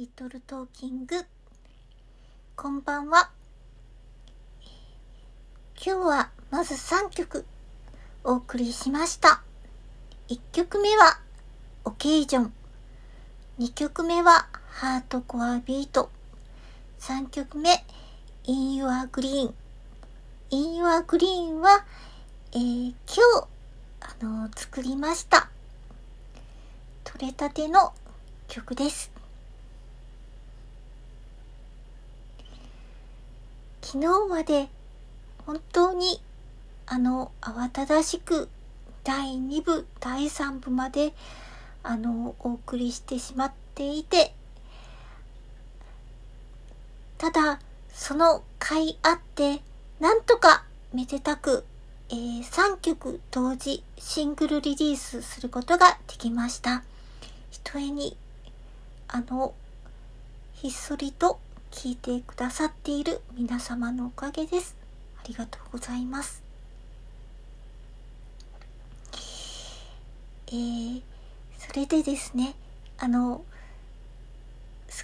リトルトーキングこんばんは。今日はまず3曲お送りしました。1曲目はオケージョン2曲目はハートコアビート3曲目 In Your Green In Your Green は、えー、今日あの作りました。取れたての曲です。昨日まで本当にあの慌ただしく第2部第3部まであのお送りしてしまっていてただその回あってなんとかめでたく、えー、3曲同時シングルリリースすることができました。ひとえにあの、ひっそりと聞いてくださっている皆様のおかげです。ありがとうございます。えー、それでですね、あの、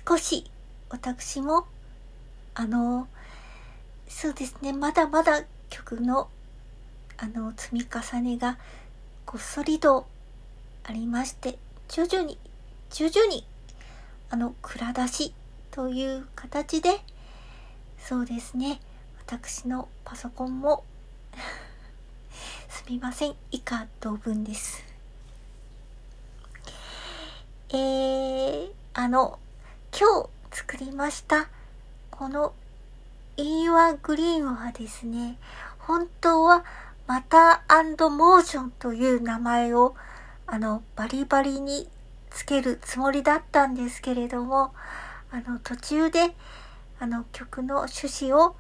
少し私も、あの、そうですね、まだまだ曲の、あの、積み重ねがこっそりとありまして、徐々に、徐々にあの、蔵出しという形で、そうですね、私のパソコンも すみません、以下同文です。えー、あの、今日作りました、この E1 グリーンはですね、本当はマターモーションという名前をあのバリバリにつけるつもりだったんですけれども、あの、途中で、あの、曲の趣旨を、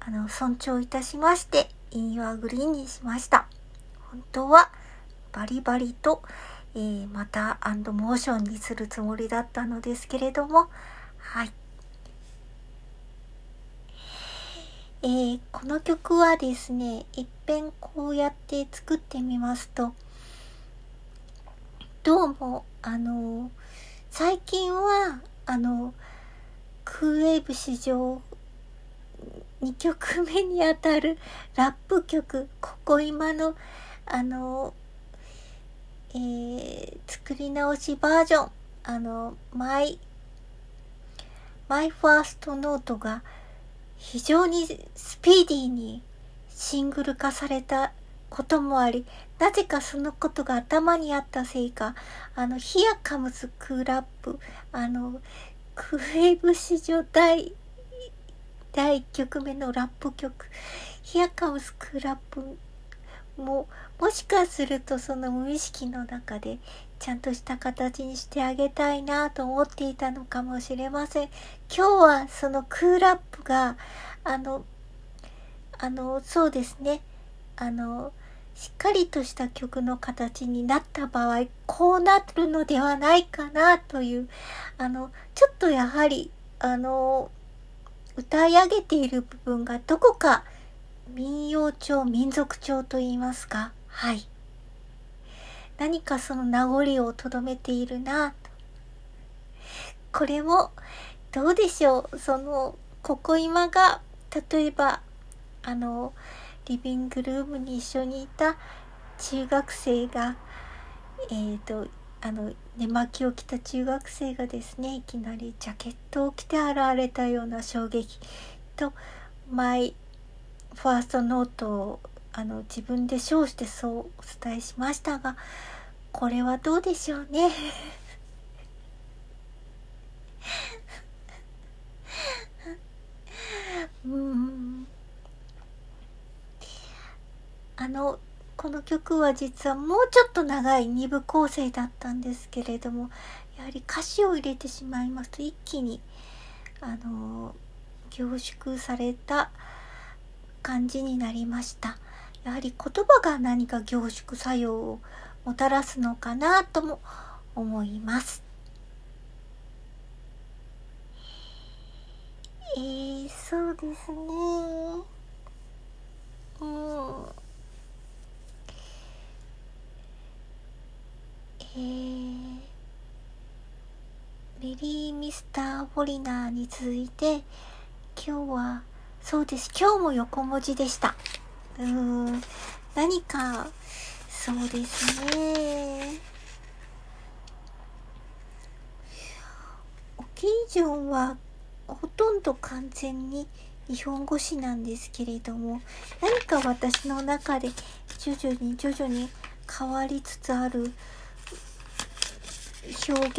あの、尊重いたしまして、インユアグリーンにしました。本当は、バリバリと、えー、また、アンドモーションにするつもりだったのですけれども、はい。えー、この曲はですね、いっぺんこうやって作ってみますと、どうも、あの、最近は、あの、クーウェーブ史上2曲目にあたるラップ曲、ここ今の、あの、えー、作り直しバージョン、あの、 My, My First Note が非常にスピーディーにシングル化されたこともあり、なぜかそのことが頭にあったせいか、あの、 Here comes cool rap、あの、クエイブ史上第、第1曲目のラップ曲、ヒアカムズクーラップも、もしかするとその無意識の中で、ちゃんとした形にしてあげたいなと思っていたのかもしれません。今日はそのクーラップが、あの、あの、そうですね。あの、しっかりとした曲の形になった場合、こうなるのではないかなという、あの、ちょっとやはり、あの、歌い上げている部分がどこか民謡調、民族調と言いますか、はい。何かその名残をとどめているなと。これも、どうでしょうその、ここ今が、例えば、あの、リビングルームに一緒にいた中学生が、えーと、あの寝巻きを着た中学生がですねいきなりジャケットを着て現れたような衝撃。とマイファーストノートをあの自分で称してそうお伝えしましたがこれはどうでしょうね。う んあのこの曲は実はもうちょっと長い2部構成だったんですけれどもやはり歌詞を入れてしまいますと一気にあの凝縮された感じになりました。やはり言葉が何か凝縮作用をもたらすのかなとも思います。えー、そうですね。うん。えー、リー・ミスター・フォリナーに続いて、今日は、そうです。今日も横文字でした。うーん。何か、そうですね。オケージョンは、ほとんど完全に日本語詞なんですけれども、何か私の中で徐々に徐々に変わりつつある表現